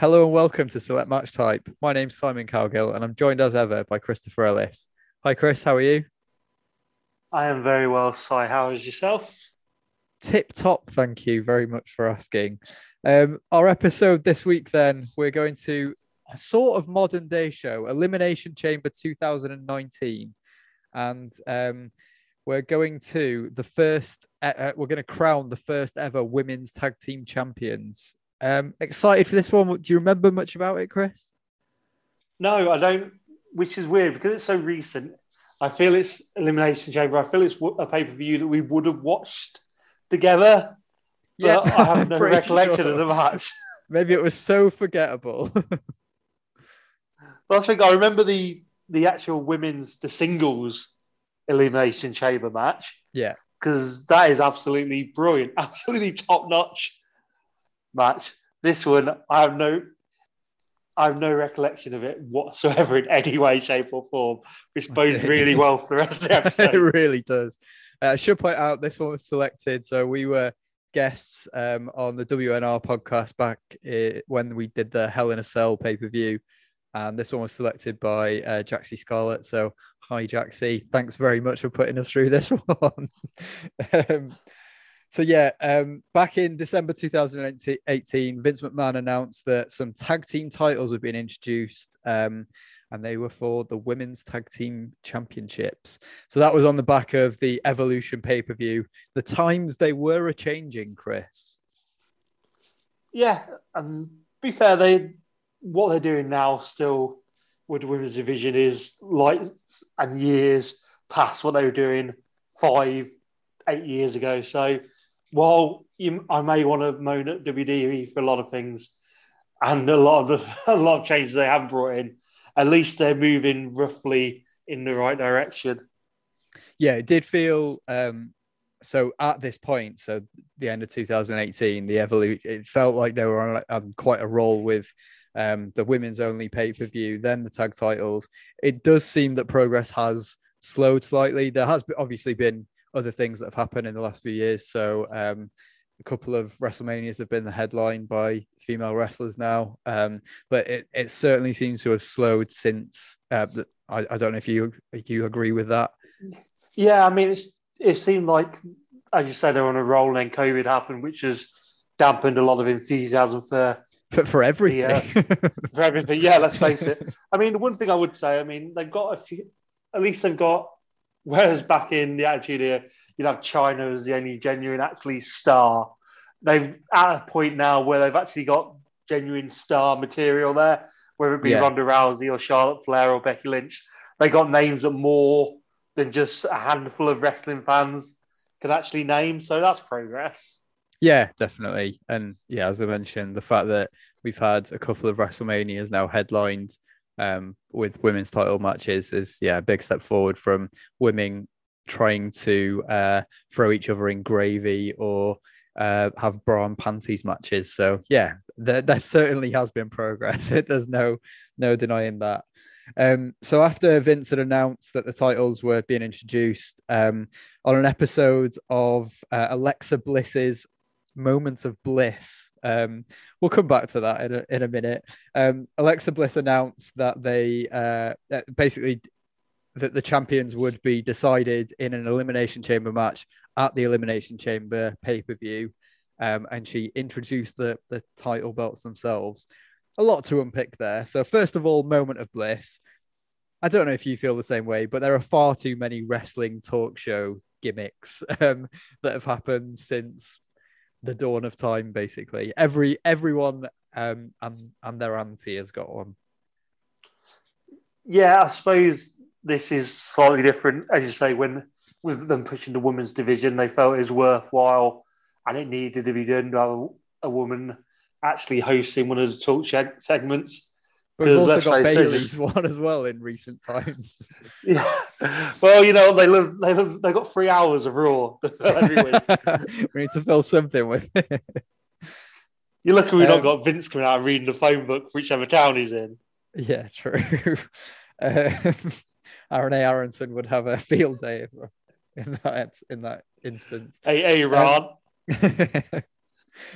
Hello and welcome to Select Match Type. My name's Simon Cowgill and I'm joined as ever by Christopher Ellis. Hi, Chris. How are you? I am very well, Si. How is yourself? Tip top. Thank you very much for asking. Um, our episode this week, then, we're going to a sort of modern day show, Elimination Chamber 2019. And um, we're going to the first, uh, uh, we're going to crown the first ever women's tag team champions um, excited for this one. Do you remember much about it, Chris? No, I don't. Which is weird because it's so recent. I feel it's Elimination Chamber. I feel it's a pay per view that we would have watched together. Yeah, I have no recollection sure. of the match. Maybe it was so forgettable. I think I remember the the actual women's the singles elimination chamber match. Yeah, because that is absolutely brilliant, absolutely top notch match. This one, I have no, I have no recollection of it whatsoever in any way, shape, or form, which bodes really well for the rest of the episode. it really does. Uh, I should point out this one was selected, so we were guests um, on the WNR podcast back uh, when we did the Hell in a Cell pay per view, and this one was selected by uh, Jaxie Scarlett. So, hi Jaxie, thanks very much for putting us through this one. um, so yeah, um, back in December 2018, Vince McMahon announced that some tag team titles had been introduced, um, and they were for the women's tag team championships. So that was on the back of the Evolution pay per view. The times they were a changing, Chris. Yeah, and be fair, they what they're doing now still with the women's division is like and years past what they were doing five, eight years ago. So while you, I may want to moan at WWE for a lot of things and a lot of the, a lot of changes they have brought in, at least they're moving roughly in the right direction. Yeah, it did feel um, so at this point, so the end of 2018, the evolution, it felt like they were on, on quite a roll with um, the women's only pay per view, then the tag titles. It does seem that progress has slowed slightly. There has obviously been other things that have happened in the last few years. So um, a couple of WrestleManias have been the headline by female wrestlers now, um, but it, it certainly seems to have slowed since. Uh, I, I don't know if you you agree with that. Yeah, I mean, it seemed like, as you said, they're on a roll, and COVID happened, which has dampened a lot of enthusiasm for for, for everything. The, uh, for everything, yeah. Let's face it. I mean, the one thing I would say, I mean, they've got a few. At least they've got Whereas back in the Attitude Era, you'd have Chyna as the only genuine, actually star. They've at a point now where they've actually got genuine star material there, whether it be yeah. Ronda Rousey or Charlotte Flair or Becky Lynch. They got names that more than just a handful of wrestling fans can actually name. So that's progress. Yeah, definitely. And yeah, as I mentioned, the fact that we've had a couple of WrestleManias now headlined um, with women's title matches is yeah a big step forward from women trying to uh, throw each other in gravy or uh, have bra and panties matches. So yeah, there, there certainly has been progress. There's no no denying that. Um, so after Vince had announced that the titles were being introduced um, on an episode of uh, Alexa Bliss's Moments of Bliss, um, we'll come back to that in a, in a minute. Um, Alexa Bliss announced that they uh, basically that the champions would be decided in an elimination chamber match at the elimination chamber pay per view, um, and she introduced the the title belts themselves. A lot to unpick there. So first of all, moment of bliss. I don't know if you feel the same way, but there are far too many wrestling talk show gimmicks um, that have happened since the dawn of time basically. Every everyone um and and their auntie has got one. Yeah i suppose this is slightly different as you say when with them pushing the women's division they felt it was worthwhile and it needed to be done by a woman actually hosting one of the talk segments but we've also got Bayley's one as well in recent times. Yeah. Well, you know, they live they live they got three hours of raw every week. we need to fill something with it. You're lucky we've um, not got Vince coming out and reading the phone book for whichever town he's in. Yeah, true. Um, Aaron A. Aronson would have a field day in that in that instance. Hey, hey, Ron. Um,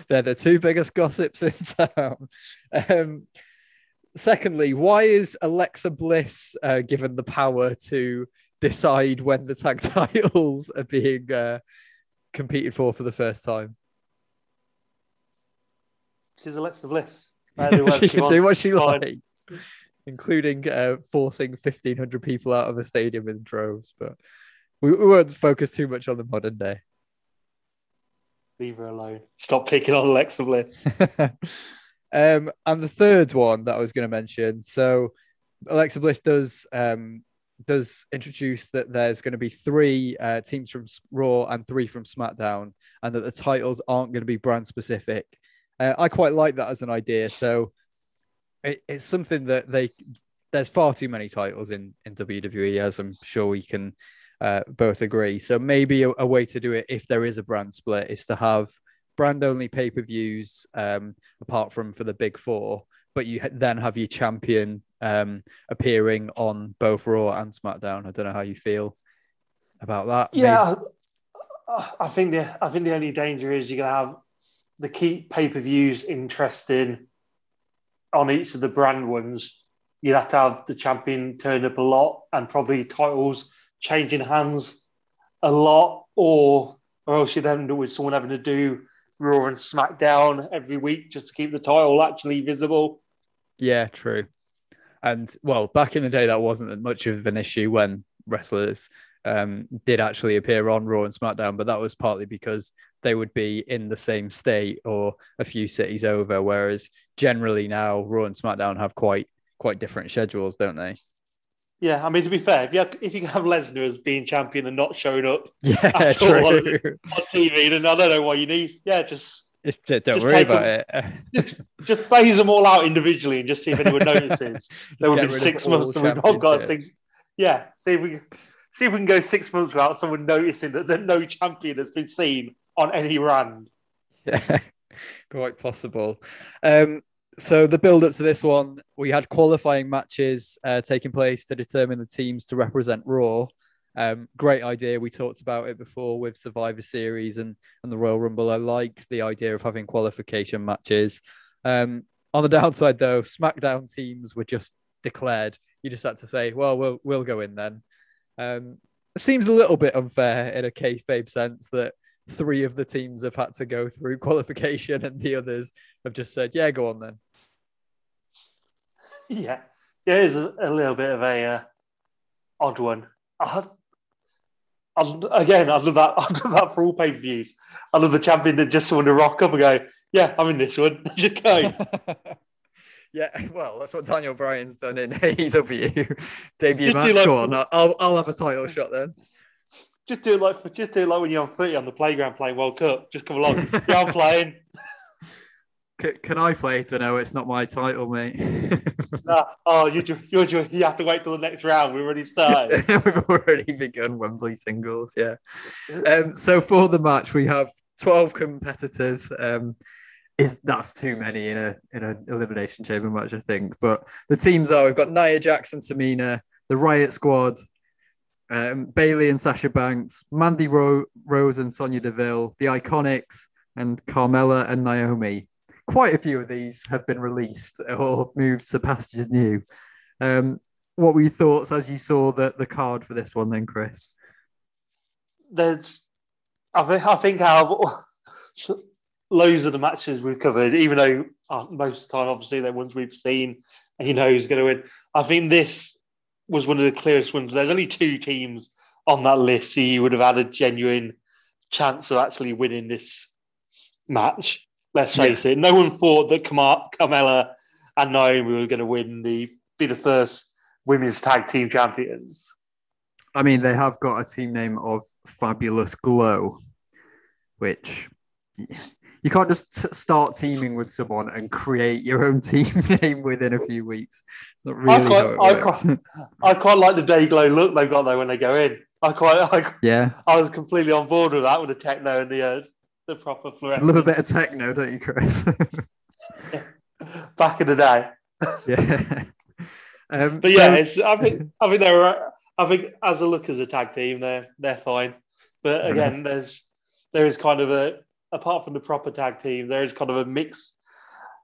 They're the two biggest gossips in town. Um, secondly, why is Alexa Bliss uh, given the power to decide when the tag titles are being uh, competed for for the first time? She's Alexa Bliss. she can do what she likes, including uh, forcing 1,500 people out of a stadium in droves. But we, we won't focus too much on the modern day. Leave her alone. Stop picking on Alexa Bliss. um, and the third one that I was going to mention. So Alexa Bliss does um, does introduce that there's going to be three uh, teams from Raw and three from SmackDown, and that the titles aren't going to be brand specific. Uh, I quite like that as an idea. So it, it's something that they there's far too many titles in in WWE, as I'm sure we can uh, both agree. So maybe a, a, way to do it if there is a brand split is to have brand only pay per views, um, apart from for the big four, but you then have your champion um, appearing on both Raw and SmackDown. I don't know how you feel about that. Yeah, maybe. I think the I think the only danger is you're gonna have the key pay per views interesting on each of the brand ones. You'd have to have the champion turn up a lot and probably titles changing hands a lot, or or else you'd end up with someone having to do Raw and SmackDown every week just to keep the title actually visible. Yeah, true. And well, back in the day, that wasn't much of an issue when wrestlers um, did actually appear on Raw and SmackDown, but that was partly because they would be in the same state or a few cities over. Whereas generally now, Raw and SmackDown have quite quite different schedules, don't they? Yeah, I mean to be fair, if you have, if you have Lesnar as being champion and not showing up yeah, true. On, on, TV, then I don't know what you need. Yeah, just, just don't just worry about them, it. just, just phase them all out individually and just see if anyone notices. there will be six months and we've got things. Yeah, see if we see if we can go six months without someone noticing that no champion has been seen on any run. Yeah, quite possible. Um, so the build up to this one, we had qualifying matches uh, taking place to determine the teams to represent Raw. Um, great idea. We talked about it before with Survivor Series and, and the Royal Rumble. I like the idea of having qualification matches. Um, on the downside, though, SmackDown teams were just declared. You just had to say, "Well, we'll we'll go in then." Um, seems a little bit unfair in a kayfabe sense that three of the teams have had to go through qualification and the others have just said, yeah, go on then. Yeah, yeah, it is a, little bit of a uh, odd one. I, I, again, I love that. I love that for all pay per views. I love the champion that just want to rock up and go, "Yeah, I'm in this one." just go. yeah, well, that's what Daniel Bryan's done in AEW debut match. Like, go on, I'll I'll have a title shot then. Just do it like just do it like when you're on footy on the playground playing World Cup. Just come along. yeah, I'm playing. Can, can I play to know it's not my title, mate? nah, oh, you you you have to wait till the next round. We've already started. We've already begun Wembley singles. Yeah. Um, so for the match, we have twelve competitors. Um, is that's too many in a in an elimination chamber match, I think. But the teams are we've got Nia Jax and, Tamina, the Riot Squad, um, Bayley and Sasha Banks, Mandy Ro- Rose and Sonya Deville, the Iconics, and Carmella and Naomi. Quite a few of these have been released or moved to passages new. Um, what were your thoughts as you saw the, the card for this one, then, Chris? There's, I think, I think our loads of the matches we've covered, even though uh, most of the time, obviously, they're ones we've seen and you know who's going to win. I think this was one of the clearest ones. There's only two teams on that list, so you would have had a genuine chance of actually winning this match. Let's face yeah. it. No one thought that Car- Carmella and Naomi were going to win the be the first women's tag team champions. I mean, they have got a team name of Fabulous Glow, which you can't just t- start teaming with someone and create your own team name within a few weeks. It's not really I quite, I quite, I quite, like the day glow look they've got though when they go in. I quite, I, yeah. I was completely on board with that with the techno and the uh, the proper fluorescent. A little bit of techno, don't you, Chris? Back in the day. yeah. Um, but yeah, it's, I think I think they're I think as a look as a tag team, they're they're fine. But again, there's there is kind of a apart from the proper tag team, there is kind of a mix,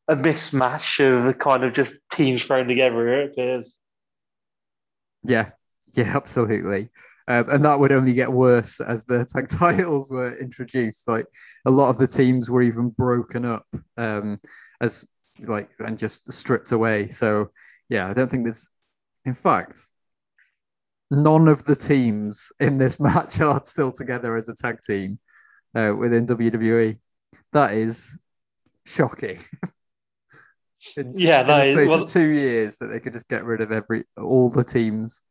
a mismatch of kind of just teams thrown together. It appears. Yeah, yeah, absolutely. Um, and that would only get worse as the tag titles were introduced. Like a lot of the teams were even broken up um, as like and just stripped away. So yeah, I don't think there's. In fact, none of the teams in this match are still together as a tag team uh, within WWE. That is shocking. in, yeah, that in the space is, well, of two years that they could just get rid of every all the teams.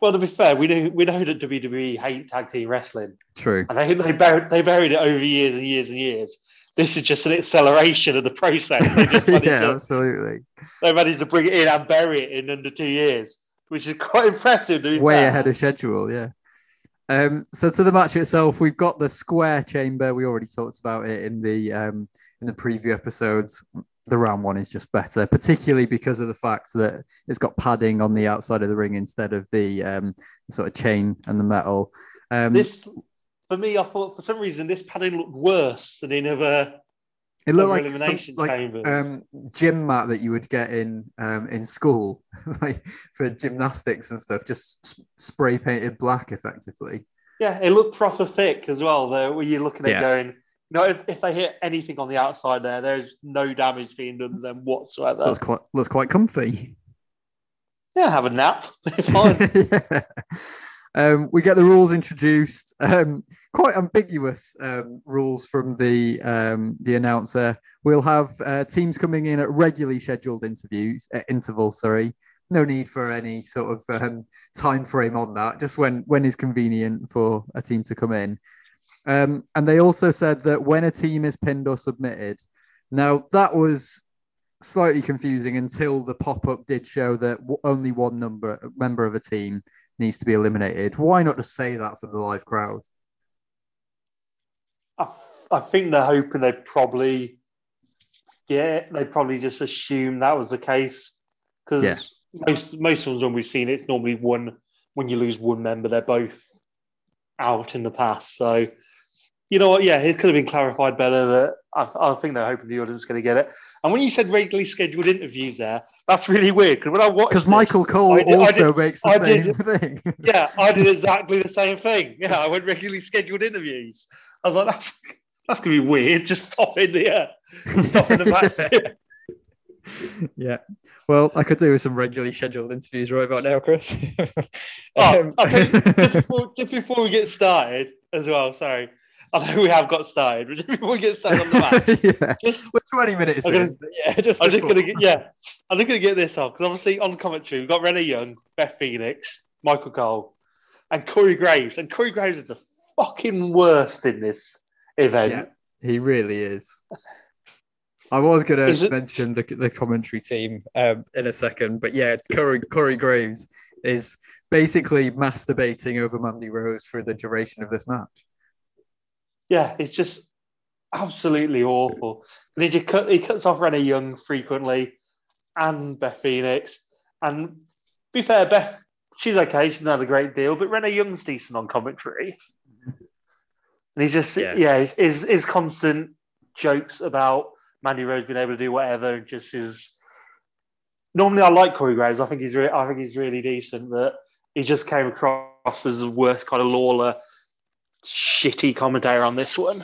well, to be fair, we know we know that WWE hate tag team wrestling, True. and they they buried, they buried it over years and years and years. This is just an acceleration of the process. They just yeah, to, absolutely. they managed to bring it in and bury it in under two years, which is quite impressive. Way ahead of schedule, yeah. Um, so to the match itself, we've got the square chamber. We already talked about it in the um, in the preview episodes. The round one is just better, particularly because of the fact that it's got padding on the outside of the ring instead of the um, sort of chain and the metal. Um, This, for me, I thought for some reason this padding looked worse than in other. It looked like some, like um, gym mat that you would get in um, in school, like for gymnastics and stuff, just s- spray painted black, effectively. Yeah, it looked proper thick as well. Though, where you're looking at Yeah. going, no, if, if they hit anything on the outside there, there's no damage being done to them whatsoever. Looks quite looks quite comfy. yeah, have a nap. Fine. yeah. Um, we get the rules introduced. Um, quite ambiguous um, rules from the um, the announcer. We'll have uh, teams coming in at regularly scheduled interviews uh, intervals. Sorry, no need for any sort of um, time frame on that. Just when when is convenient for a team to come in. Um, and they also said that when a team is pinned or submitted. Now that was slightly confusing until the pop up did show that only one number member of a team needs to be eliminated. Why not just say that for the live crowd? I, I think they're hoping they probably, yeah, they probably just assume that was the case because Yeah. most most ones when we've seen it's normally one when you lose one member, they're both out in the past. So you know what? Yeah, it could have been clarified better. That I, I think they're hoping the audience is going to get it. And when you said regularly scheduled interviews, there, that's really weird because when I watched Because Michael Cole did- also did- makes the I same did- thing. yeah, I did exactly the same thing. Yeah, I went regularly scheduled interviews. I was like, that's that's gonna be weird. Just stop in the uh, stop in the match. yeah. Well, I could do with some regularly scheduled interviews right about now, Chris. Oh, Um, I'll tell just, before, just before we get started as well. Sorry, I know we have got started, but before we get started on the match, yeah. just We're 20 minutes I'm gonna- in. Yeah, just I'm just gonna get yeah, I'm just gonna get this off because obviously on commentary we've got Renee Young, Beth Phoenix, Michael Cole, and Corey Graves, and Corey Graves is the fucking worst in this event. Yeah, he really is. I was going to mention the, the commentary team um, in a second, but yeah, Corey, Corey Graves is basically masturbating over Mandy Rose for the duration of this match. Yeah, it's just absolutely awful. And he just cut, he cuts off Renee Young frequently, and Beth Phoenix. And be fair, Beth, she's okay. She's not a great deal, but Renee Young's decent on commentary. And he's just Yeah. yeah, his, his his constant jokes about Mandy Rose being able to do whatever, and just his. Normally, I like Corey Graves. I think he's really, I think he's really decent, but he just came across as the worst kind of Lawler, shitty commentator on this one.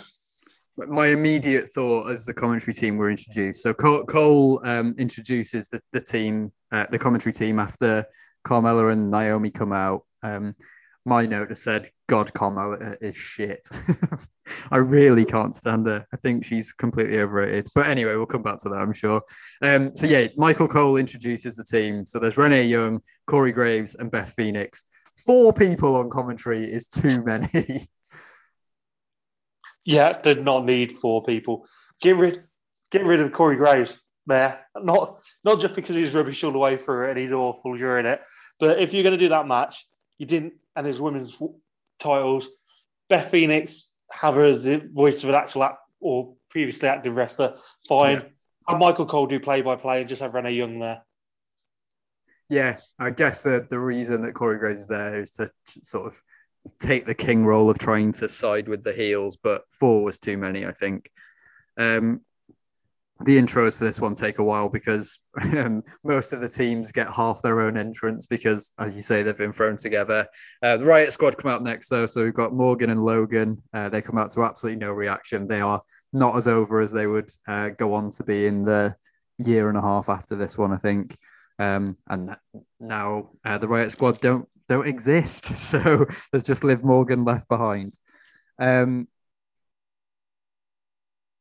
My immediate thought as the commentary team were introduced. So Cole, Cole um, introduces the, the team, uh, the commentary team after Carmella and Naomi come out. Um, my note has said, God, Carmella is shit. I really can't stand her. I think she's completely overrated. But anyway, we'll come back to that, I'm sure. Um, so yeah, Michael Cole introduces the team. So there's Renee Young, Corey Graves, and Beth Phoenix. Four people on commentary is too many. Yeah, did not need four people. Get rid, get rid of Corey Graves there. Not not just because he's rubbish all the way through it and he's awful during it, but if you're going to do that match, you didn't. And his women's titles, Beth Phoenix have her as the voice of an actual act or previously active wrestler. Fine. And Michael Cole do play by play and just have Renee Young there. Yeah, I guess the the reason that Corey Graves is there is to sort of take the king role of trying to side with the heels, but four was too many, I think. Um, the intros for this one take a while because um, most of the teams get half their own entrance because, as you say, they've been thrown together. Uh, the Riot Squad come out next, though. So we've got Morgan and Logan. Uh, they come out to absolutely no reaction. They are not as over as they would uh, go on to be in the year and a half after this one, I think. Um, and now uh, the Riot Squad don't don't exist. So there's just Liv Morgan left behind. Um,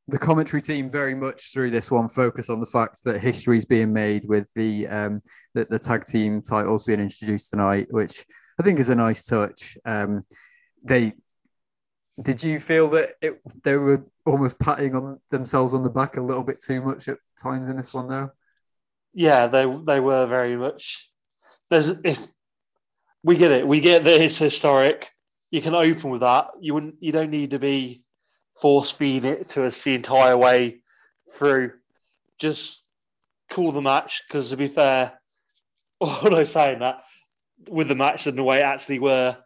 the commentary team very much through this one focus on the fact that history is being made with the um, the, the, tag team titles being introduced tonight, which I think is a nice touch. Um, they did you feel that it, they were almost patting on themselves on the back a little bit too much at times in this one, though? Yeah, they they were very much. There's it's, we get it. We get that it's historic. You can open with that. You wouldn't. You don't need to be force feed it to us the entire way through. Just call the match because to be fair, what am I saying that with the match and the way it actually were,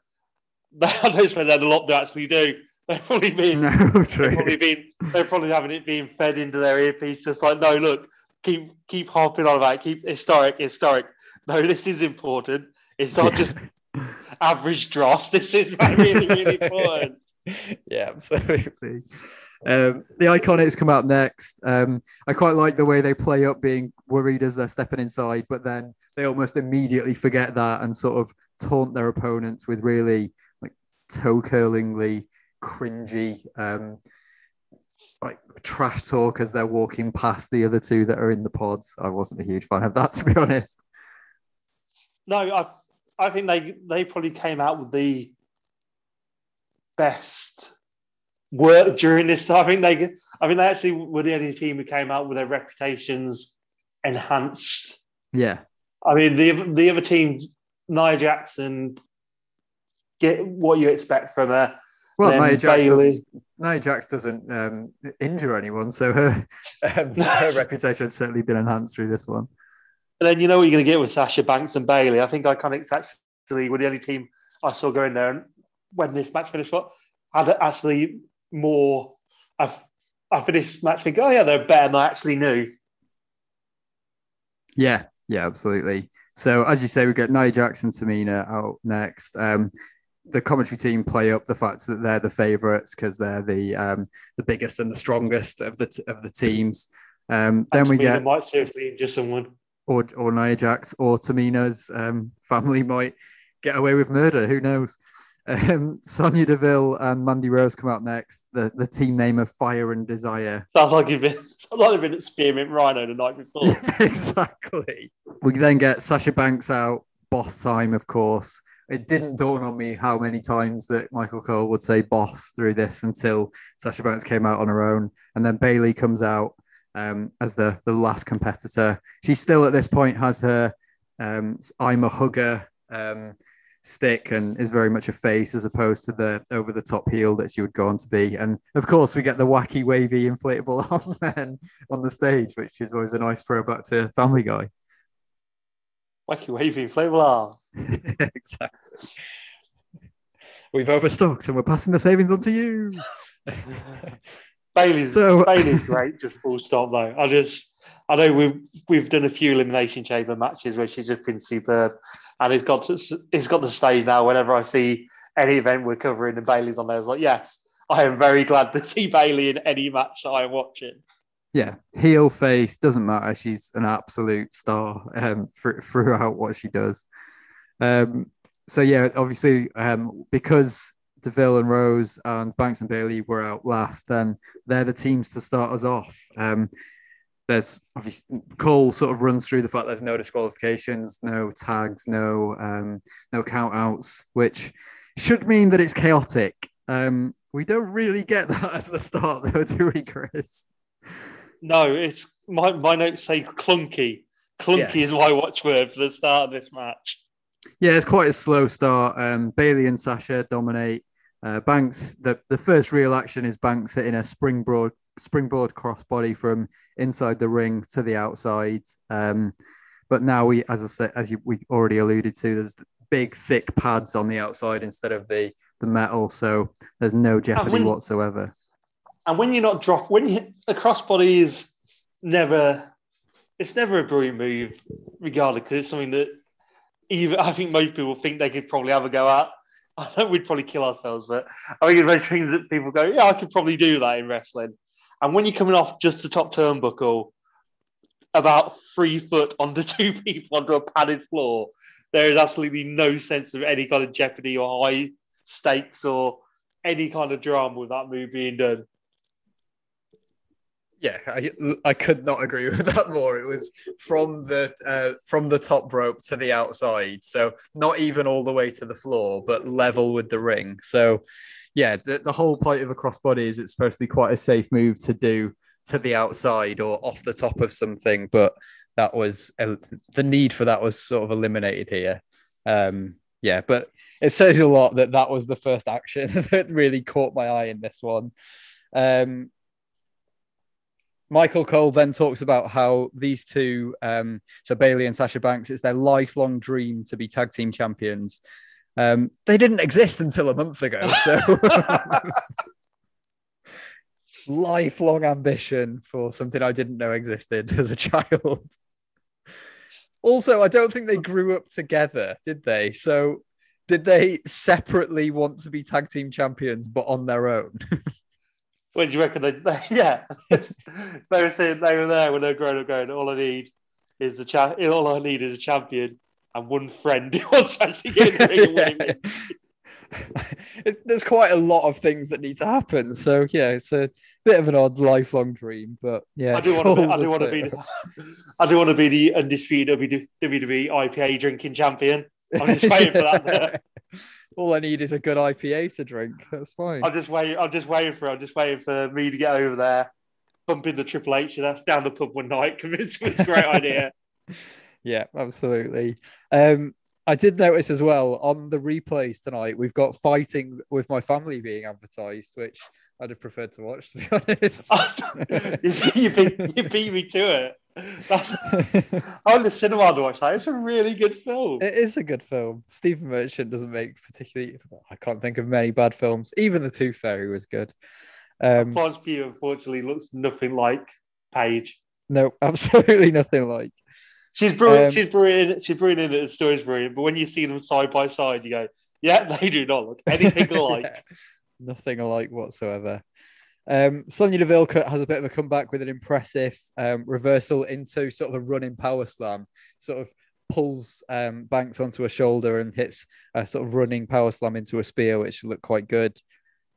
I don't expect that a lot to actually do. They've probably been, no, they've probably been, they're probably having it being fed into their earpiece. Just like, no, look, keep keep harping on about it, keep historic, historic. No, this is important. It's not just average dross. This is really, really fun. yeah, absolutely. Um, the Iconics come out next. Um, I quite like the way they play up being worried as they're stepping inside, but then they almost immediately forget that and sort of taunt their opponents with really like toe curlingly cringy, um, like trash talk as they're walking past the other two that are in the pods. I wasn't a huge fan of that, to be honest. No, I, I think they they probably came out with the best work during this. I think they, I mean, they actually were the only team who came out with their reputations enhanced. Yeah. I mean, the the other teams, Nia Jackson, get what you expect from her. Well, Nia Jax, doesn't, Nia Jax doesn't um, injure anyone, so her, um, her reputation has certainly been enhanced through this one. And then you know what you're going to get with Sasha Banks and Bayley. I think Iconics actually were the only team I saw go in there and when this match finished, what had actually more. I've I finished match thinking, oh yeah, they're better than I actually knew. Yeah, yeah, absolutely. So as you say, we get Nia Jax and, Tamina out next. Um, the commentary team play up the fact that they're the favourites because they're the um, the biggest and the strongest of the t- of the teams. Um, then we get might seriously injure someone, or or Nia Jax or Tamina's um, family might get away with murder. Who knows? Um, Sonya Deville and Mandy Rose come out next. The the team name of Fire and Desire. Sounds like you've been sounds like you've been at Spearmint Rhino the night before. exactly. We then get Sasha Banks out. Boss time, of course. It didn't dawn on me how many times that Michael Cole would say boss through this until Sasha Banks came out on her own. And then Bayley comes out um, as the, the last competitor. She still at this point has her um, I'm a hugger um, stick and is very much a face as opposed to the over the top heel that she would go on to be. And of course, we get the wacky, wavy, inflatable arm men on the stage, which is always a nice throwback to Family Guy. Wacky, wavy, inflatable arm. exactly. We've overstocked and we're passing the savings on to you. Bayley's so, Bayley's great, just full stop though. I just I know we've we've done a few elimination chamber matches where she's just been superb and he's got to, he's got the stage now. Whenever I see any event we're covering and Bayley's on there, I was like, yes, I am very glad to see Bailey in any match I am watching. Yeah, heel face doesn't matter. She's an absolute star um, throughout what she does. Um, so yeah, obviously, um, because Deville and Rose and Banks and Bayley were out last, then they're the teams to start us off. Um, there's obviously Cole sort of runs through the fact there's no disqualifications, no tags, no um, no count outs, which should mean that it's chaotic. Um, we don't really get that as the start, though, do we, Chris? No, it's my, my notes say clunky. Clunky yes. is my watchword for the start of this match. Yeah, it's quite a slow start. Um, Bayley and Sasha dominate. Uh, Banks, the, the first real action is Banks hitting a springboard springboard crossbody from inside the ring to the outside. Um, but now we, as I said, as you, we already alluded to, there's big thick pads on the outside instead of the the metal, so there's no jeopardy when- whatsoever. And when you're not drop, when you the crossbody is never, it's never a brilliant move, regardless, because it's something that even I think most people think they could probably have a go at. I know we'd probably kill ourselves, but I think it's most things that people go, yeah, I could probably do that in wrestling. And when you're coming off just the top turnbuckle, about three foot onto two people onto a padded floor, there is absolutely no sense of any kind of jeopardy or high stakes or any kind of drama with that move being done. Yeah, I, I could not agree with that more. It was from the uh, from the top rope to the outside, so not even all the way to the floor, but level with the ring. So, yeah, the, the whole point of a crossbody is it's supposed to be quite a safe move to do to the outside or off the top of something, but that was uh, the need for that was sort of eliminated here. Um, yeah, but it says a lot that that was the first action that really caught my eye in this one. Um, Michael Cole then talks about how these two, um, so Bayley and Sasha Banks, it's their lifelong dream to be tag team champions. Um, they didn't exist until a month ago, so lifelong ambition for something I didn't know existed as a child. Also, I don't think they grew up together, did they? So, did they separately want to be tag team champions but on their own? When do you reckon they, they yeah. they were saying they were there when they were growing up going, all I need is the cha- all I need is a champion and one friend who wants to actually get in the ring and win me. It- There's quite a lot of things that need to happen. So, yeah, it's a bit of an odd lifelong dream, but yeah. I do want to be, I do want to be the, I do want to be the undisputed WWE IPA drinking champion. I'm just waiting for that. All I need is a good IPA to drink. That's fine. I'm just waiting. I'm just waiting for. I'm just waiting for me to get over there, bump into Triple H and that's down the pub one night. Convince it's a great idea. Yeah, absolutely. Um, I did notice as well on the replays tonight, we've got fighting with my family being advertised, which I'd have preferred to watch, to be honest. you beat, you beat me to it. That's, I went to cinema to watch that. It's a really good film. It is a good film. Stephen Merchant doesn't make particularly. I can't think of many bad films. Even the Tooth Fairy was good. Um, Florence Pugh unfortunately looks nothing like Paige. no, absolutely nothing like. She's brilliant. Um, she's brilliant. She's brilliant. The story's brilliant. But when you see them side by side, you go, "Yeah, they do not look anything alike." nothing alike whatsoever. Um, Sonya Deville has a bit of a comeback with an impressive um, reversal into sort of a running power slam, sort of pulls um, Banks onto a shoulder and hits a sort of running power slam into a spear, which looked quite good.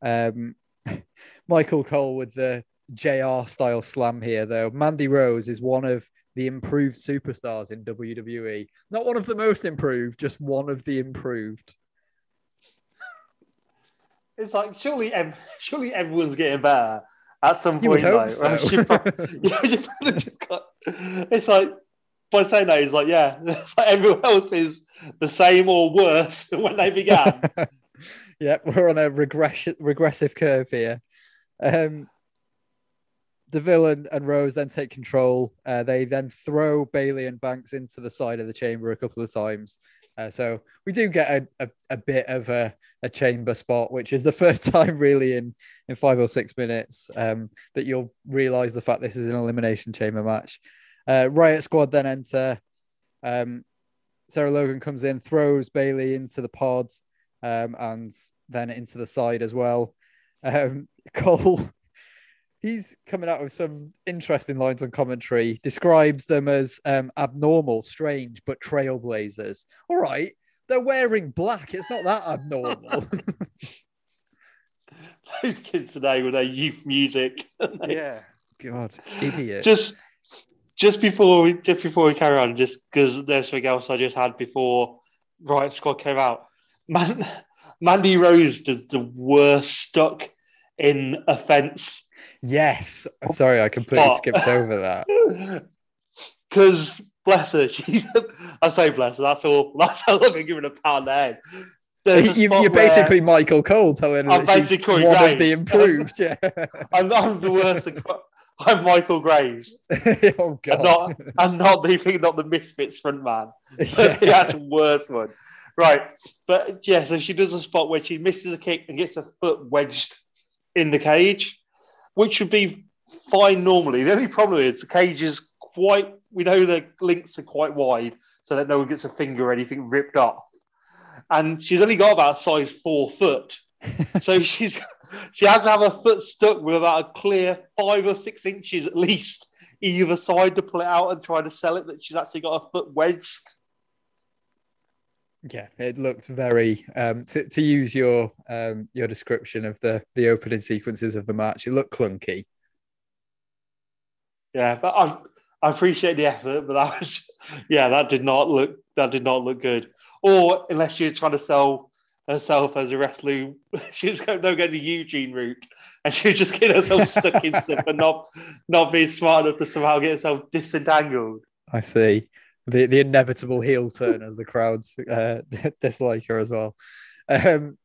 Um, Michael Cole with the JR style slam here, though. Mandy Rose is one of the improved superstars in WWE. Not one of the most improved, just one of the improved. It's like surely, ev- surely everyone's getting better at some You point. though. so. She prob- Yeah, she probably just got- it's like by saying that, it's like yeah, it's like everyone else is the same or worse than when they began. yeah, we're on a regression regressive curve here. Um, Deville and, and Rose then take control. Uh, they then throw Bayley and Banks into the side of the chamber a couple of times. Uh, so we do get a, a, a bit of a, a chamber spot, which is the first time really in, in five or six minutes um, that you'll realize the fact this is an elimination chamber match. Uh, Riot Squad then enter. Um, Sarah Logan comes in, throws Bayley into the pods um, and then into the side as well. Um, Cole, he's coming out with some interesting lines on commentary, describes them as um, abnormal, strange, but trailblazers. All right, they're wearing black. It's not that abnormal. Those kids today with their youth music. yeah. God, idiot. just just before we just before we carry on, just because there's something else I just had before Riot Squad came out. Man, Mandy Rose does the worst stuck in offense yes. Sorry, I completely But- skipped over that. because bless her, she I say bless her. That's all. That's how long I'm giving a pound head. You, you're basically Michael Cole telling I'm that she's basically one of Graves. the improved. Yeah. I'm, I'm the worst. I'm Michael Graves. oh God. not, and not the not the Misfits front man. Yeah. the actual worst one. right. But yeah, so she does a spot where she misses a kick and gets her foot wedged in the cage, which would be fine normally. The only problem is the cage is quite, we know the links are quite wide so that no one gets a finger or anything ripped off. And she's only got about a size four foot. so she's she has to have her foot stuck with about a clear five or six inches at least either side to pull it out and try to sell it that she's actually got her foot wedged. Yeah, it looked very um, to, to use your um, your description of the the opening sequences of the match. It looked clunky. Yeah, but I I appreciate the effort, but that was yeah, that did not look that did not look good. Or unless you're trying to sell herself as a wrestler, she was going to go the Eugene route, and she was just getting herself stuck in stuff and not not being smart enough to somehow get herself disentangled. I see the the inevitable heel turn as the crowds uh, dislike her as well. Um,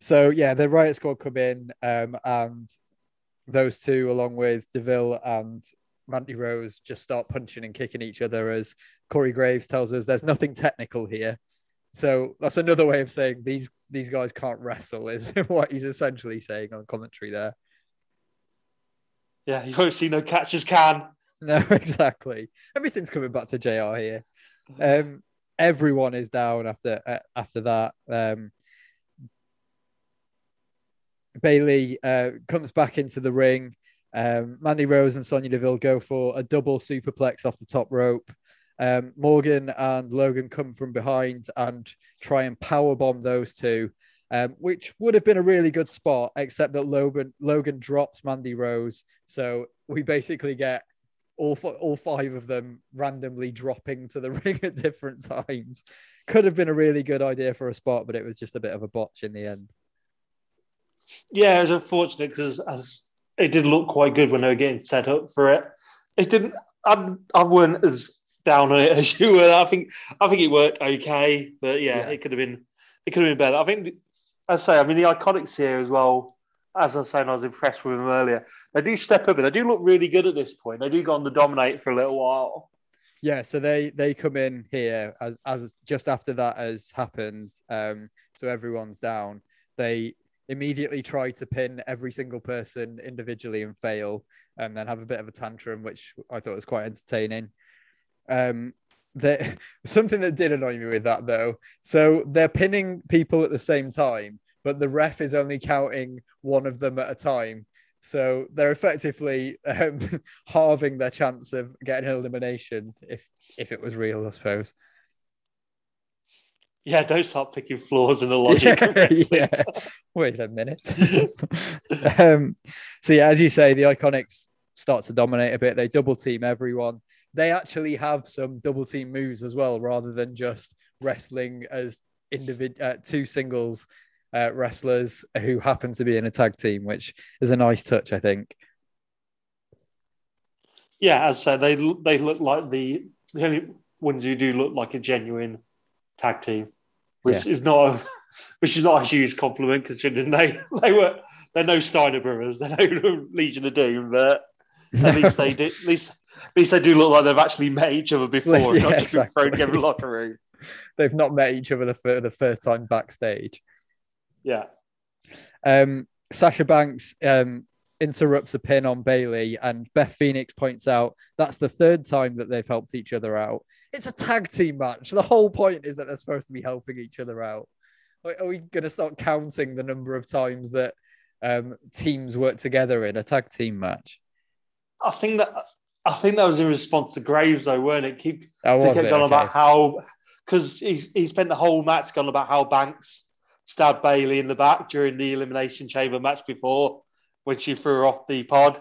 so yeah, the Riot Squad come in, um, and those two, along with Deville and Mandy Rose, just start punching and kicking each other. As Corey Graves tells us, there's nothing technical here. So that's another way of saying these these guys can't wrestle. Is what he's essentially saying on commentary there. Yeah, you won't see no catches can. No, exactly. Everything's coming back to JR here. Um, everyone is down after uh, after that. Um, Bayley uh, comes back into the ring. Um, Mandy Rose and Sonya Deville go for a double superplex off the top rope. Um, Morgan and Logan come from behind and try and power bomb those two, um, which would have been a really good spot, except that Logan Logan drops Mandy Rose, so we basically get all all five of them randomly dropping to the ring at different times. Could have been a really good idea for a spot, but it was just a bit of a botch in the end. Yeah, it was unfortunate because as it did look quite good when they were getting set up for it. It didn't. I, I weren't as down on it as you were. I think I think it worked okay, but yeah, yeah. it could have been it could have been better. I think as I say, I mean, the iconics here as well as I saying, I was impressed with them earlier. They do step up and they do look really good at this point. They do go on to dominate for a little while. Yeah, so they they come in here as as just after that has happened. Um, so everyone's down. They immediately try to pin every single person individually and fail, and then have a bit of a tantrum, which I thought was quite entertaining. Um, that something that did annoy me with that though. So they're pinning people at the same time, but the ref is only counting one of them at a time. So they're effectively um, halving their chance of getting an elimination if if it was real, I suppose. Yeah, don't start picking flaws in the logic. Yeah, yeah. Wait a minute. um, so yeah, as you say, the Iconics start to dominate a bit. They double team everyone. They actually have some double team moves as well, rather than just wrestling as individ- uh, two singles uh, wrestlers who happen to be in a tag team, which is a nice touch, I think. Yeah, as I said, they they look like the the only ones who do look like a genuine tag team, which yeah. is not a, which is not a huge compliment considering they they were they're no Steiner brothers, they're no Legion of Doom, but at least they do at least at least they do look like they've actually met each other before, yeah, not just exactly. thrown together in the locker room. They've not met each other for the first time backstage. Yeah. Um, Sasha Banks um, interrupts a pin on Bayley, and Beth Phoenix points out that's the third time that they've helped each other out. It's a tag team match. The whole point is that they're supposed to be helping each other out. Are we going to start counting the number of times that um, teams work together in a tag team match? I think that I think that was in response to Graves, though, weren't it? Keep oh, kept going okay. about how because he, he spent the whole match going about how Banks stabbed Bayley in the back during the Elimination Chamber match before when she threw off the pod.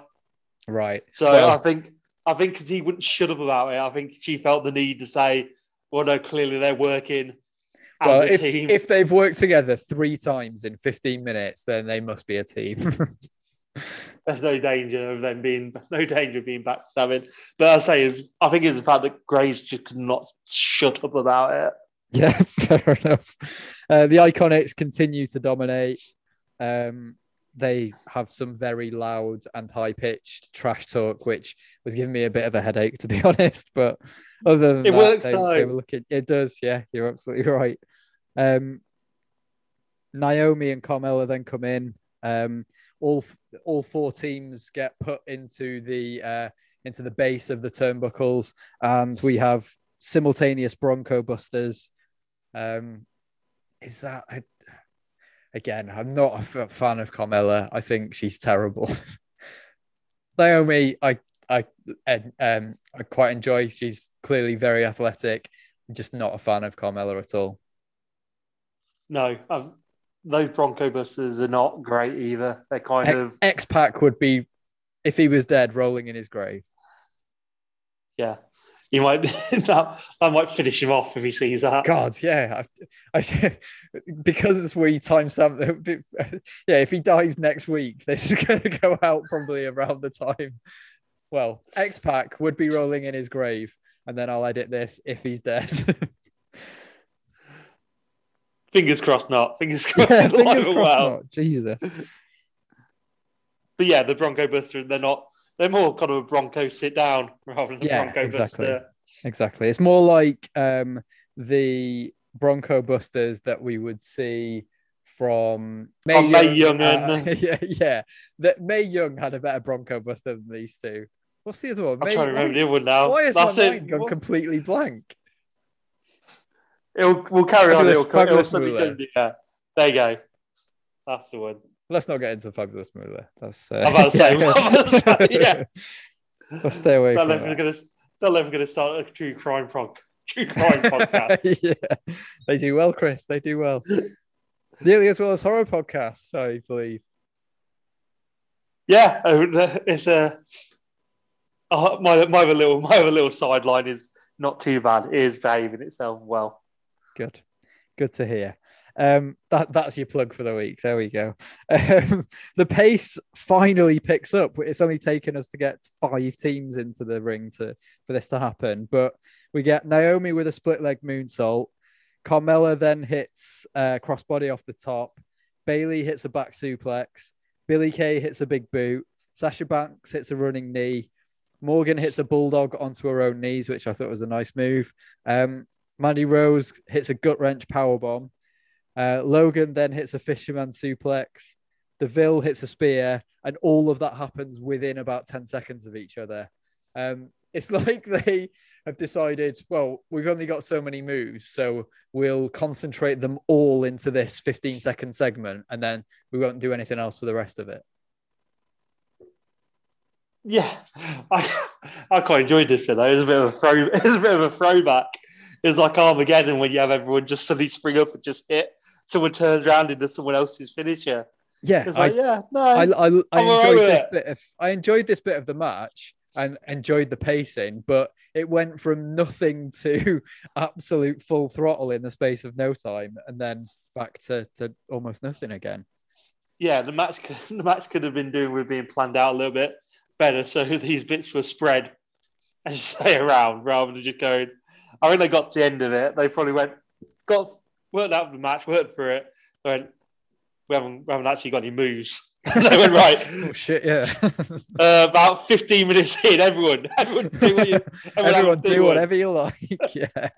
Right. So well, I think I think because he wouldn't shut up about it, I think she felt the need to say, "Well, no, clearly they're working." Well, if, team. if they've worked together three times in 15 minutes, then they must be a team. There's no danger of them being no danger of being backstabbing. But I say is I think it's the fact that Graves just could not shut up about it. Yeah, fair enough. Uh, the Iconics continue to dominate. Um, they have some very loud and high pitched trash talk, which was giving me a bit of a headache, to be honest. But other than it that, works. They, they, were looking. It does. Yeah, you're absolutely right. Um, Naomi and Carmella then come in. Um, all all four teams get put into the uh, into the base of the turnbuckles, and we have simultaneous Bronco Busters. Um, is that I, again? I'm not a f- fan of Carmella. I think she's terrible. Naomi, I I um I quite enjoy. She's clearly very athletic. I'm just not a fan of Carmella at all. No, um, those Bronco Busters are not great either. They're kind X- of X Pac would be, if he was dead, rolling in his grave. yeah. You might that, that might finish him off if he sees that. God, yeah, I, I, because it's we timestamp. Yeah, if he dies next week, this is going to go out probably around the time. Well, X Pac would be rolling in his grave, and then I'll edit this if he's dead. Fingers crossed, not. Fingers crossed. yeah, fingers crossed well. not. Jesus. But yeah, the Bronco Busters, they're not. They're more kind of a Bronco sit down rather than a Yeah, Bronco exactly. Buster. Exactly. It's more like um, the Bronco Busters that we would see from May, Mae Young. Young uh, and- yeah, yeah. That Mae Young had a better Bronco Buster than these two. What's the other one? I'm May- trying to remember the other one now. why is That's my it. mind gone completely blank? It'll, we'll carry on. It'll, it'll Fabulous suddenly Moolah. come to- yeah. There you go. That's the one. Let's not get into Fabulous Moolah. That's uh, about to say, I'm about to say, yeah. Let's stay away They're from never going to. They're going to start a true crime prog, true crime podcast. yeah, they do well, Chris. They do well. Nearly as well as horror podcasts, I believe. Yeah, uh, it's a. Uh, my my other little my other little sideline is not too bad. It is behaving itself well. Good, good to hear. Um, that that's your plug for the week. There we go. Um, the pace finally picks up. It's only taken us to get five teams into the ring to for this to happen, but we get Naomi with a split leg moonsault. Carmella then hits uh, crossbody off the top. Bayley hits a back suplex. Billie Kay hits a big boot. Sasha Banks hits a running knee. Morgan hits a bulldog onto her own knees, which I thought was a nice move. Um, Mandy Rose hits a gut wrench power bomb. Uh, Logan then hits a fisherman suplex. Deville hits a spear, and all of that happens within about 10 seconds of each other. Um, it's like they have decided, well, we've only got so many moves, so we'll concentrate them all into this 15 second segment, and then we won't do anything else for the rest of it. Yeah, I I quite enjoyed this though. It was a bit of a throw. It was a bit of a throwback. It's like Armageddon when you have everyone just suddenly spring up and just hit. Someone turns around into someone else's finisher. Yeah, It's I, yeah, no, I, I, I enjoyed with this it. bit of I enjoyed this bit of the match and enjoyed the pacing, but it went from nothing to absolute full throttle in the space of no time, and then back to, to almost nothing again. yeah, the match could, the match could have been doing with being planned out a little bit better, so these bits were spread and stay around rather than just going. I think they got to the end of it. They probably went, got worked out of the match, worked for it. They went, we haven't, we haven't actually got any moves. they went right. Oh shit! Yeah, Uh, about 15 minutes in, everyone, everyone do what you, everyone, everyone a do whatever you like. yeah.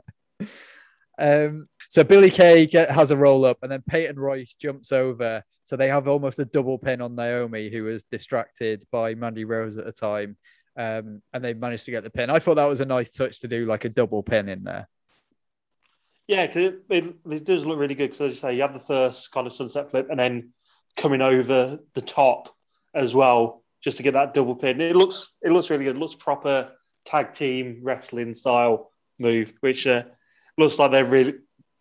Um. So Billie Kay get, has a roll up, and then Peyton Royce jumps over. So they have almost a double pin on Naomi, who was distracted by Mandy Rose at the time. Um, and they managed to get the pin. I thought that was a nice touch to do like a double pin in there. Yeah, because it, it, it does look really good. Because as you say, you have the first kind of sunset flip, and then coming over the top as well, just to get that double pin. It looks it looks really good. It looks proper tag team wrestling style move, which uh, looks like they're really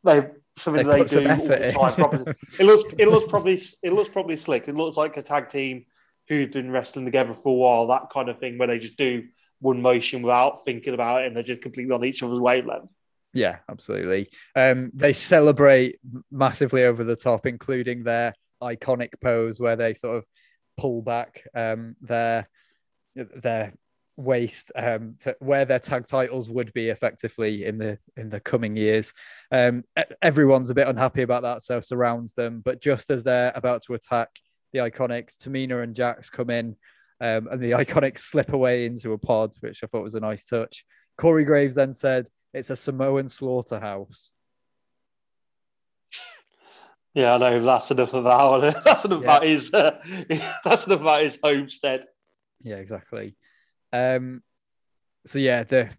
they something They they, do some all the time. it looks it looks probably it looks probably slick. It looks like a tag team who've been wrestling together for a while. That kind of thing where they just do one motion without thinking about it, and they're just completely on each other's wavelength. Yeah, absolutely. Um, they celebrate massively over the top, including their iconic pose where they sort of pull back um, their their waist um, to where their tag titles would be effectively in the in the coming years. Um, everyone's a bit unhappy about that, so surrounds them. But just as they're about to attack the Iconics, Tamina and Jax come in, um, and the Iconics slip away into a pod, which I thought was a nice touch. Corey Graves then said, "It's a Samoan slaughterhouse." Yeah, I know. That's enough about that's enough Yeah. about his. Uh, that's enough about his homestead. Yeah, exactly. Um, so yeah, the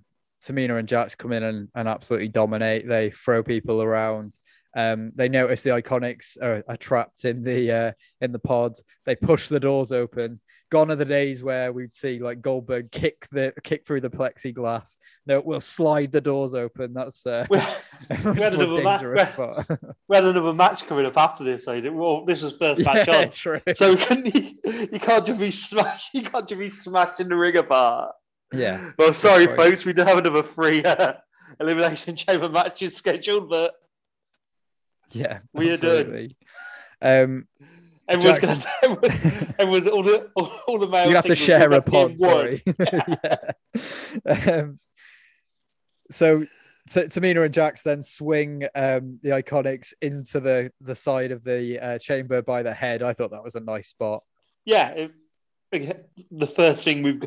Tamina and Jax come in and, and absolutely dominate. They throw people around. Um, they notice the Iconics are, are trapped in the uh, in the pod. They push the doors open. Gone are the days where we'd see like Goldberg kick the kick through the plexiglass. No, we'll slide the doors open. That's uh, We, a we had another match. dangerous spot. we had another match coming up after this. So well, this was first match yeah, on. true. So you, you can't just be smash. You can't just be smashing the ring apart. yeah, Well, sorry, folks. We do have another free uh, elimination chamber matches scheduled, but yeah, We are doing. Um, everyone's Jackson- to. Everyone, everyone's all the all, all the male. you have to share a have to be in pod. Sorry. yeah. Um, so T- Tamina and Jax then swing um, the Iconics into the the side of the uh, chamber by the head. I thought that was a nice spot. Yeah, it, again, the first thing we've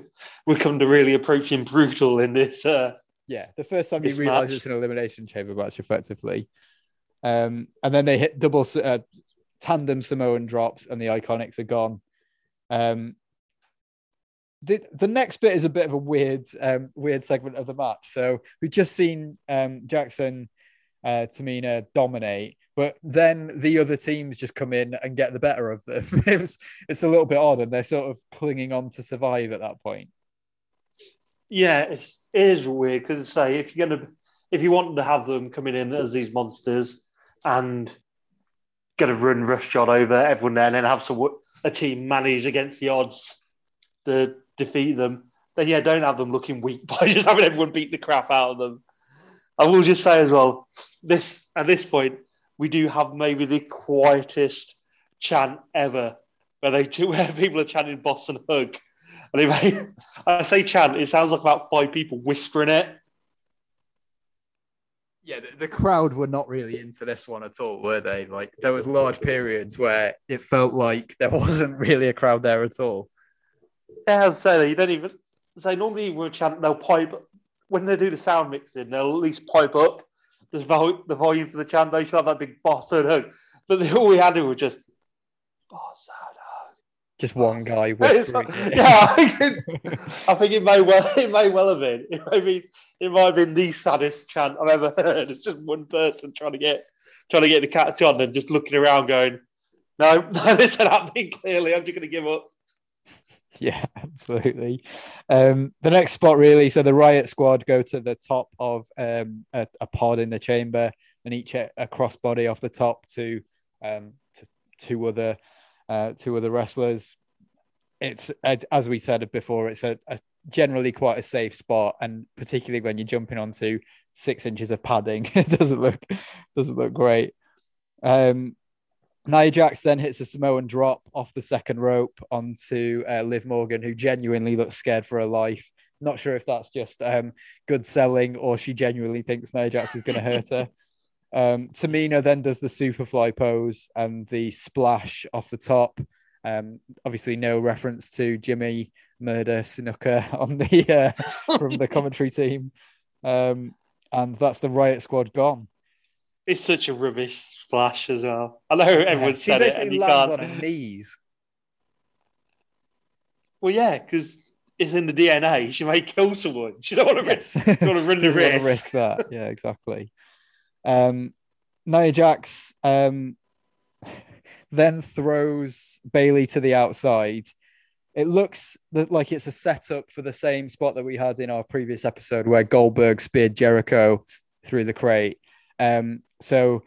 we've come to really approaching brutal in this. Uh, Yeah, the first time you realize it's an elimination chamber match, effectively. Um, and then they hit double uh, tandem Samoan drops, and the Iconics are gone. Um, the the next bit is a bit of a weird um, weird segment of the match. So we've just seen um, Jax and, uh, Tamina dominate, but then the other teams just come in and get the better of them. it's it's a little bit odd, and they're sort of clinging on to survive at that point. yeah, it's, it is weird because say if you're gonna if you want to have them coming in as these monsters and get a run rush shot over everyone there and then have some a team manage against the odds to defeat them, then yeah, don't have them looking weak by just having everyone beat the crap out of them. I will just say as well, this at this point, we do have maybe the quietest chant ever, where they where people are chanting "boss and hug," and I say chant, it sounds like about five people whispering it. Yeah, the, the crowd were not really into this one at all, were they? Like there was large periods where it felt like there wasn't really a crowd there at all. Yeah, I say, you don't even say normally a chant they'll pipe when they do the sound mixing, they'll at least pipe up the, vol- the volume for the chant. They should have that big boss and hug, but all we had was just boss. Just one guy It's whispering. yeah, I think, I think it may well it may well have been. It may be it might have been the saddest chant I've ever heard. It's just one person trying to get trying to get the catch on and just looking around going, No, no, this isn't happening clearly. I'm just gonna give up. Yeah, absolutely. Um, the next spot, really. So the Riot Squad go to the top of um, a, a pod in the chamber, and each a, a crossbody off the top to um, to two other uh, two other wrestlers. It's as we said before, it's a, a generally quite a safe spot, and particularly when you're jumping onto six inches of padding, it doesn't look doesn't look great. Um, Nia Jax then hits a Samoan drop off the second rope onto uh, Liv Morgan, who genuinely looks scared for her life. Not sure if that's just um, good selling or she genuinely thinks Nia Jax is going to hurt her. Um, Tamina then does the superfly pose and the splash off the top. Um, obviously, no reference to Jimmy Murder Snuka on the uh, from the commentary team. Um, and that's the Riot Squad gone. It's such a rubbish splash as well. I know everyone she said it, and you can't. on her knees. Well, yeah, because it's in the DNA. She may kill someone. She don't want to risk. Don't want to run the risk. risk that. Yeah, exactly. Um, Nia Jax um, then throws Bayley to the outside. It looks like it's a setup for the same spot that we had in our previous episode where Goldberg speared Jericho through the crate. Um, so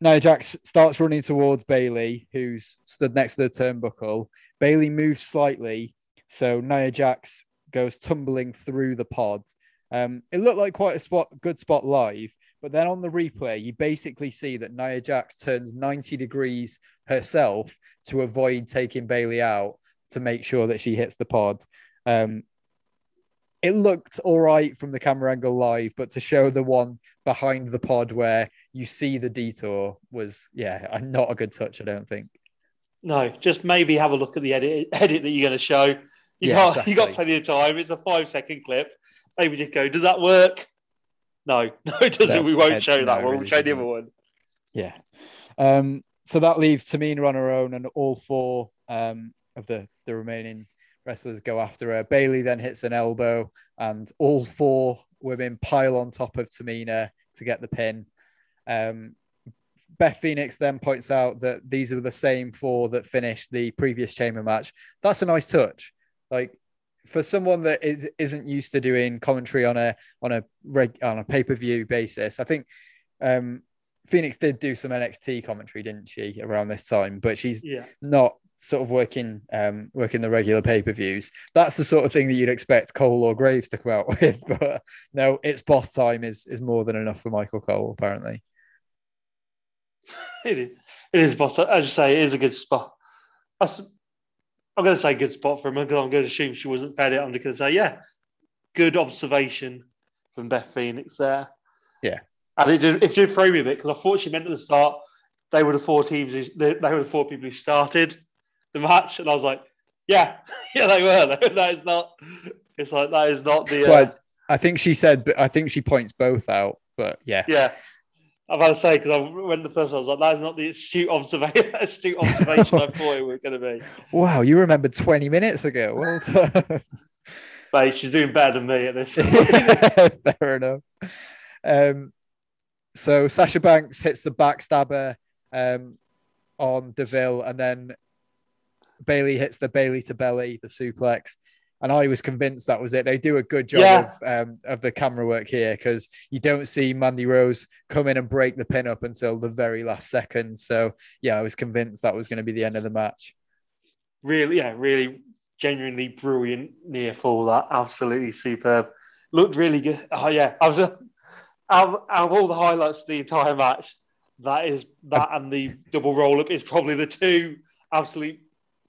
Nia Jax starts running towards Bayley, who's stood next to the turnbuckle. Bayley moves slightly, so Nia Jax goes tumbling through the pod. Um, it looked like quite a spot, good spot live, but then on the replay, you basically see that Nia Jax turns 90 degrees herself to avoid taking Bayley out to make sure that she hits the pod. Um, it looked all right from the camera angle live, but to show the one behind the pod where you see the detour was, yeah, not a good touch, I don't think. No, just maybe have a look at the edit edit that you're going to show. You Yeah, got you got plenty of time. It's a five second clip. Maybe just go. Does that work? No, no, it doesn't. No, we won't it- show no, that one. really We'll show the doesn't. other one. Yeah. Um, so that leaves Tamina on her own, and all four um, of the the remaining wrestlers go after her. Bayley then hits an elbow, and all four women pile on top of Tamina to get the pin. Um, Beth Phoenix then points out that these are the same four that finished the previous chamber match. That's a nice touch. Like for someone that is isn't used to doing commentary on a on a reg, on a pay per view basis, I think um, Phoenix did do some NXT commentary, didn't she, around this time? But she's Yeah. not sort of working um, working the regular pay per views. That's the sort of thing that you'd expect Cole or Graves to come out with. But no, it's boss time is is more than enough for Michael Cole apparently. It is. It is, boss. As you say, it is a good spot. That's, I'm going to say good spot for him because I'm going to assume she wasn't fed it. I'm just going to say, yeah, good observation from Beth Phoenix there. Yeah. And it did, it did throw me a bit because I thought she meant at the start they were the four teams, who- they, they were the four people who started the match. And I was like, yeah, yeah, they were. That is not, it's like, that is not the, uh, Well, I think she said, but I think she points both out. But yeah, yeah. I've had to say because I when the first one, I was like, that is not the astute observation, astute observation I thought it was going to be. wow, you remembered 20 minutes ago. Well done. But she's doing better than me at this. Fair enough. Um, so Sasha Banks hits the backstabber um, on Deville, and then Bayley hits the Bayley to belly, the suplex. And I was convinced that was it. They do a good job Yeah. of um, of the camera work here because you don't see Mandy Rose come in and break the pin up until the very last second. So yeah, I was convinced that was going to be the end of the match. really, yeah, really genuinely brilliant near fall. That absolutely superb. Looked really good. Oh yeah, I was out of, out of all the highlights of the entire match. That is that and the double roll up is probably the two absolute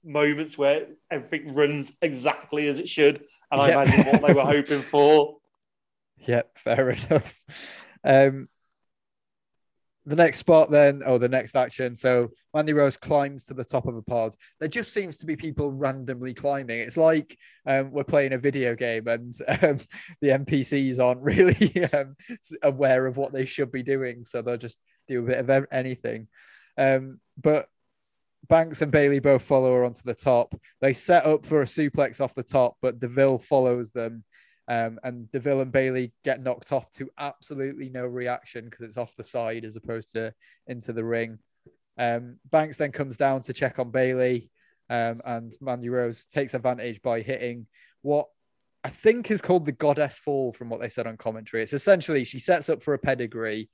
moments where everything runs exactly as it should, and I imagine what they were hoping for. Yep, fair enough. Um, the next spot, then, oh, the next action. So Mandy Rose climbs to the top of a pod. There just seems to be people randomly climbing. It's like um, we're playing a video game and um, the NPCs aren't really um, aware of what they should be doing. So they'll just do a bit of anything. Um, but Banks and Bayley both follow her onto the top. They set up for a suplex off the top, but Deville follows them. Um, and Deville and Bayley get knocked off to absolutely no reaction because it's off the side as opposed to into the ring. Um, Banks then comes down to check on Bayley, um, and Mandy Rose takes advantage by hitting what I think is called the Goddess Fall, from what they said on commentary. It's essentially she sets up for a pedigree,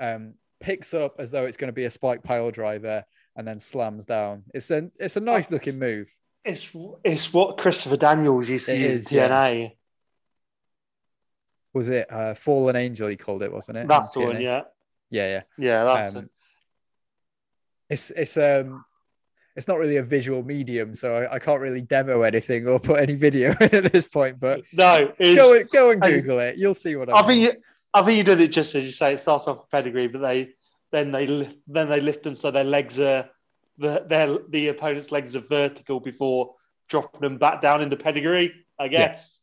um, picks up as though it's going to be a spike pile driver, and then slams down. It's a it's a nice looking move. It's it's what Christopher Daniels used to use TNA. Was it uh, Fallen Angel? He called it, wasn't it? That's the one, yeah. Yeah, yeah. Yeah, that's Um, it. it's it's um it's not really a visual medium, so I, I can't really demo anything or put any video in at this point. But No, it's, go go and Google it. You'll see what I, I mean. think you, I think you did it just as you say. It starts off with pedigree, but they then they lift, then they lift them so their legs are the their the opponent's legs are vertical before dropping them back down in the pedigree. I guess.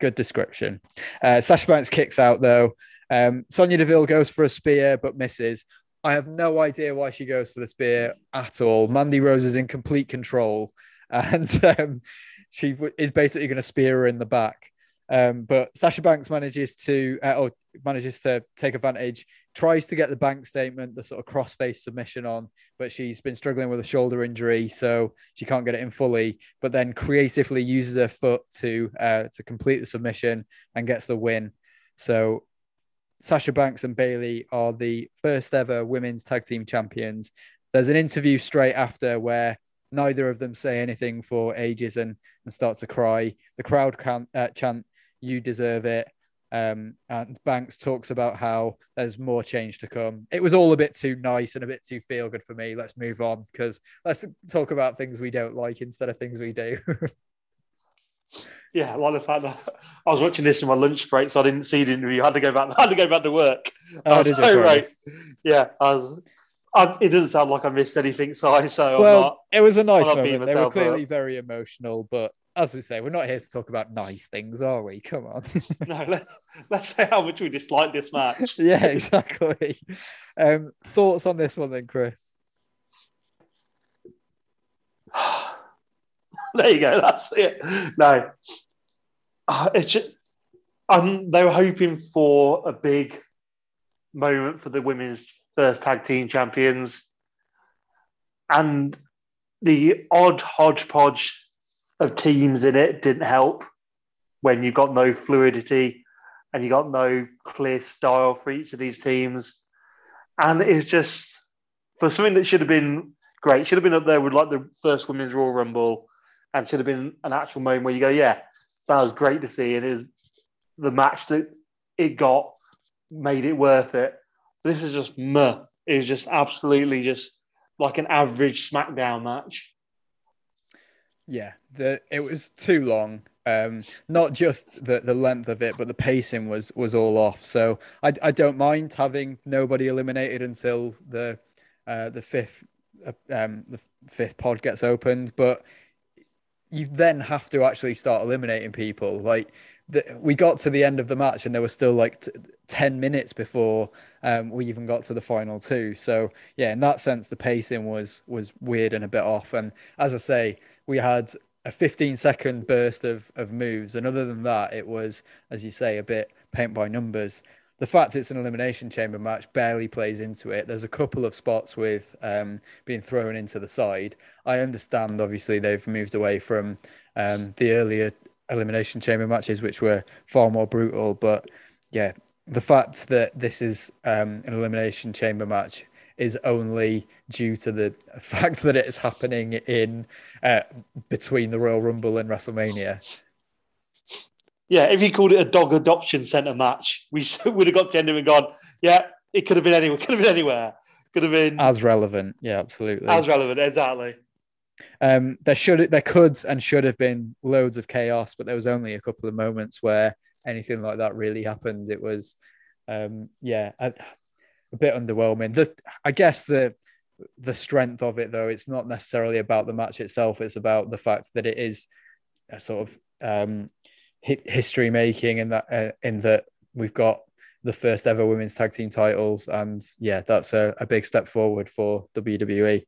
Good description. Uh, Sasha Banks kicks out though. Um, Sonya Deville goes for a spear but misses. I have no idea why she goes for the spear at all. Mandy Rose is in complete control, and um, she w- is basically going to spear her in the back. Um, but Sasha Banks manages to uh, or manages to take advantage, tries to get the bank statement, the sort of cross-face submission on, but she's been struggling with a shoulder injury, so she can't get it in fully. But then creatively uses her foot to uh, to complete the submission and gets the win. So Sasha Banks and Bayley are the first ever women's tag team champions. There's an interview straight after where neither of them say anything for ages and, and start to cry. The crowd can uh, chant, "You deserve it." Um, and Banks talks about how there's more change to come. It was all a bit too nice and a bit too feel good for me. Let's move on because let's talk about things we don't like instead of things we do. Yeah, I like the fact I was watching this in my lunch break, so I didn't see the interview. I had to go back. I had to go back to work. I Oh, was so right. Yeah, I was. I, it doesn't sound like I missed anything, so so well, I'm not. it was a nice moment. They were clearly up. very emotional, but as we say, we're not here to talk about nice things, are we? Come on. no, let's, let's say how much we dislike this match. yeah, exactly. Um, thoughts on this one then, Chris? there you go. That's it. No, uh, it's just, um, they were hoping for a big moment for the women's first tag team champions, and the odd hodgepodge of teams in it didn't help when you got no fluidity and you got no clear style for each of these teams. And it's just for something that should have been great, should have been up there with like the first women's Royal Rumble and should have been an actual moment where you go, yeah, that was great to see. And it was the match that it got made it worth it. This is just meh. It was just absolutely just like an average SmackDown match. Yeah, the it was too long. Um, not just the, the length of it, but the pacing was was all off. So I, I don't mind having nobody eliminated until the uh, the fifth uh, um, the fifth pod gets opened, but you then have to actually start eliminating people. Like the, we got to the end of the match and there were still like t- 10 minutes before um, we even got to the final two. So yeah, in that sense, the pacing was was weird and a bit off. And as I say, we had a 15 second burst of, of moves. And other than that, it was, as you say, a bit paint by numbers. The fact it's an elimination chamber match barely plays into it. There's a couple of spots with um, being thrown into the side. I understand, obviously, they've moved away from um, the earlier elimination chamber matches, which were far more brutal. But yeah, the fact that this is um, an elimination chamber match is only due to the fact that it is happening in uh, between the Royal Rumble and WrestleMania. Yeah, if you called it a dog adoption center match, we would have got to end it and gone, yeah, it could have been anywhere, could have been anywhere, could have been as relevant. Yeah, absolutely. As relevant, exactly. Um, there should, there could, and should have been loads of chaos, but there was only a couple of moments where anything like that really happened. It was, um, yeah, a, a bit underwhelming. The, I guess the the strength of it, though, it's not necessarily about the match itself. It's about the fact that it is a sort of um, history making, and that uh, in that we've got the first ever women's tag team titles, and yeah, that's a, a big step forward for WWE.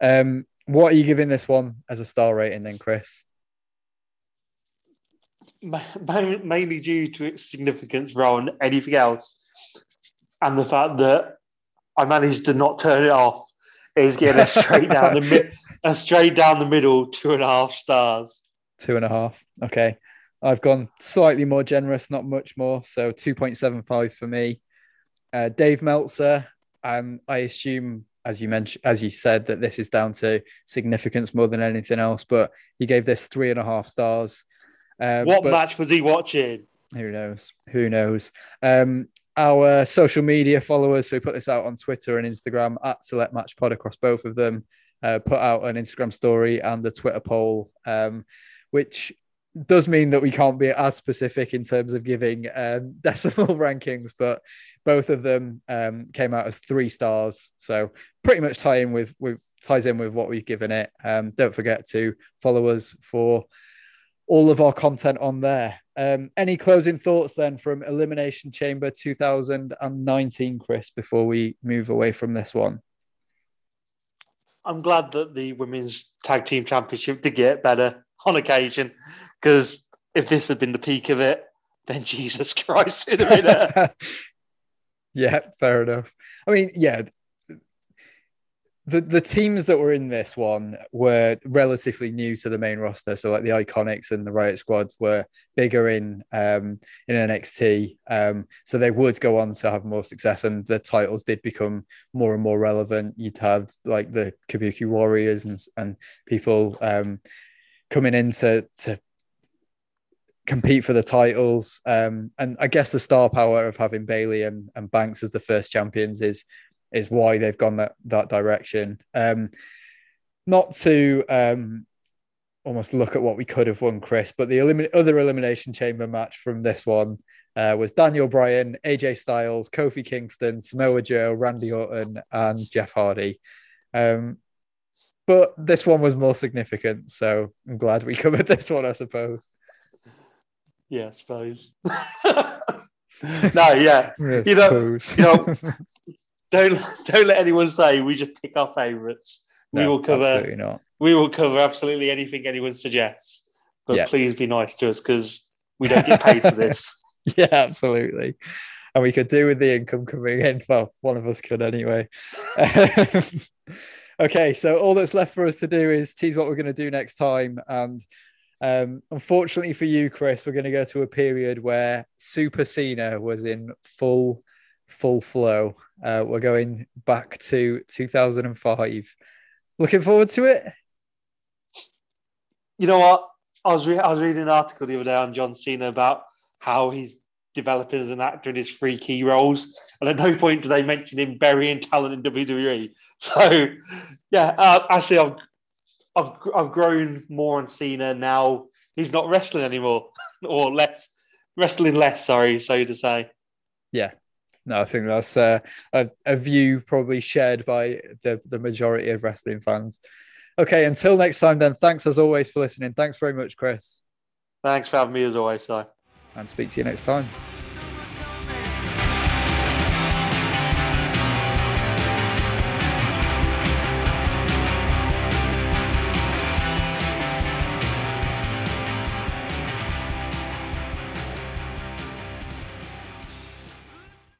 Um, what are you giving this one as a star rating, then, Chris? mainly due to its significance rather than anything else, and the fact that I managed to not turn it off is getting a straight down the mid, a straight down the middle, two and a half stars. Two and a half. Okay, I've gone slightly more generous, not much more, so two point seven five for me. Uh, Dave Meltzer, um, I assume as you mentioned, as you said, that this is down to significance more than anything else. But he gave this three and a half stars. Um, what match was he watching? Who knows? Who knows? Um, our social media followers, so we put this out on Twitter and Instagram at Select Match Pod across both of them, uh, put out an Instagram story and a Twitter poll, um, which does mean that we can't be as specific in terms of giving um, decimal rankings, but both of them um, came out as three stars. So pretty much tying with, with ties in with what we've given it. Um, don't forget to follow us for all of our content on there. Um, any closing thoughts then from Elimination Chamber 2019, Chris, before we move away from this one? I'm glad that the Women's Tag Team Championship did get better on occasion because if this had been the peak of it, then Jesus Christ, it'd have been a... yeah, fair enough. I mean, yeah, the the teams that were in this one were relatively new to the main roster. So like the Iconics and the Riot Squads were bigger in um, in NXT. Um, so they would go on to have more success, and the titles did become more and more relevant. You'd have like the Kabuki Warriors and and people um, coming in to to compete for the titles. Um, and I guess the star power of having Bayley and, and Banks as the first champions is is why they've gone that that direction. Um, not to um, almost look at what we could have won, Chris, but the elim- other elimination chamber match from this one uh, was Daniel Bryan, AJ Styles, Kofi Kingston, Samoa Joe, Randy Orton, and Jeff Hardy. Um, but this one was more significant, so I'm glad we covered this one, I suppose. Yeah, I suppose. no, yeah, yeah you know, you know, don't don't let anyone say we just pick our favourites we will cover absolutely not. we will cover absolutely anything anyone suggests. But Yeah. please be nice to us because we don't get paid for this. Yeah, absolutely. And we could do with the income coming in. Well, one of us could anyway. okay, so all that's left for us to do is tease what we're going to do next time. And um, unfortunately for you, Chris, we're going to go to a period where Super Cena was in full, full flow. Uh, we're going back to 2005. Looking forward to it. You know what? I was re- I was reading an article the other day on John Cena about how he's developing as an actor in his three key roles, and at no point do they mention him burying talent in WWE. So, yeah, uh, actually, I've, I've I've grown more on Cena now. He's not wrestling anymore, or less wrestling less. Sorry, so to say. Yeah. No, I think that's uh, a, a view probably shared by the, the majority of wrestling fans. Okay, until next time, then, thanks as always for listening. Thanks very much, Chris, Thanks for having me as always. So. and speak to you next time.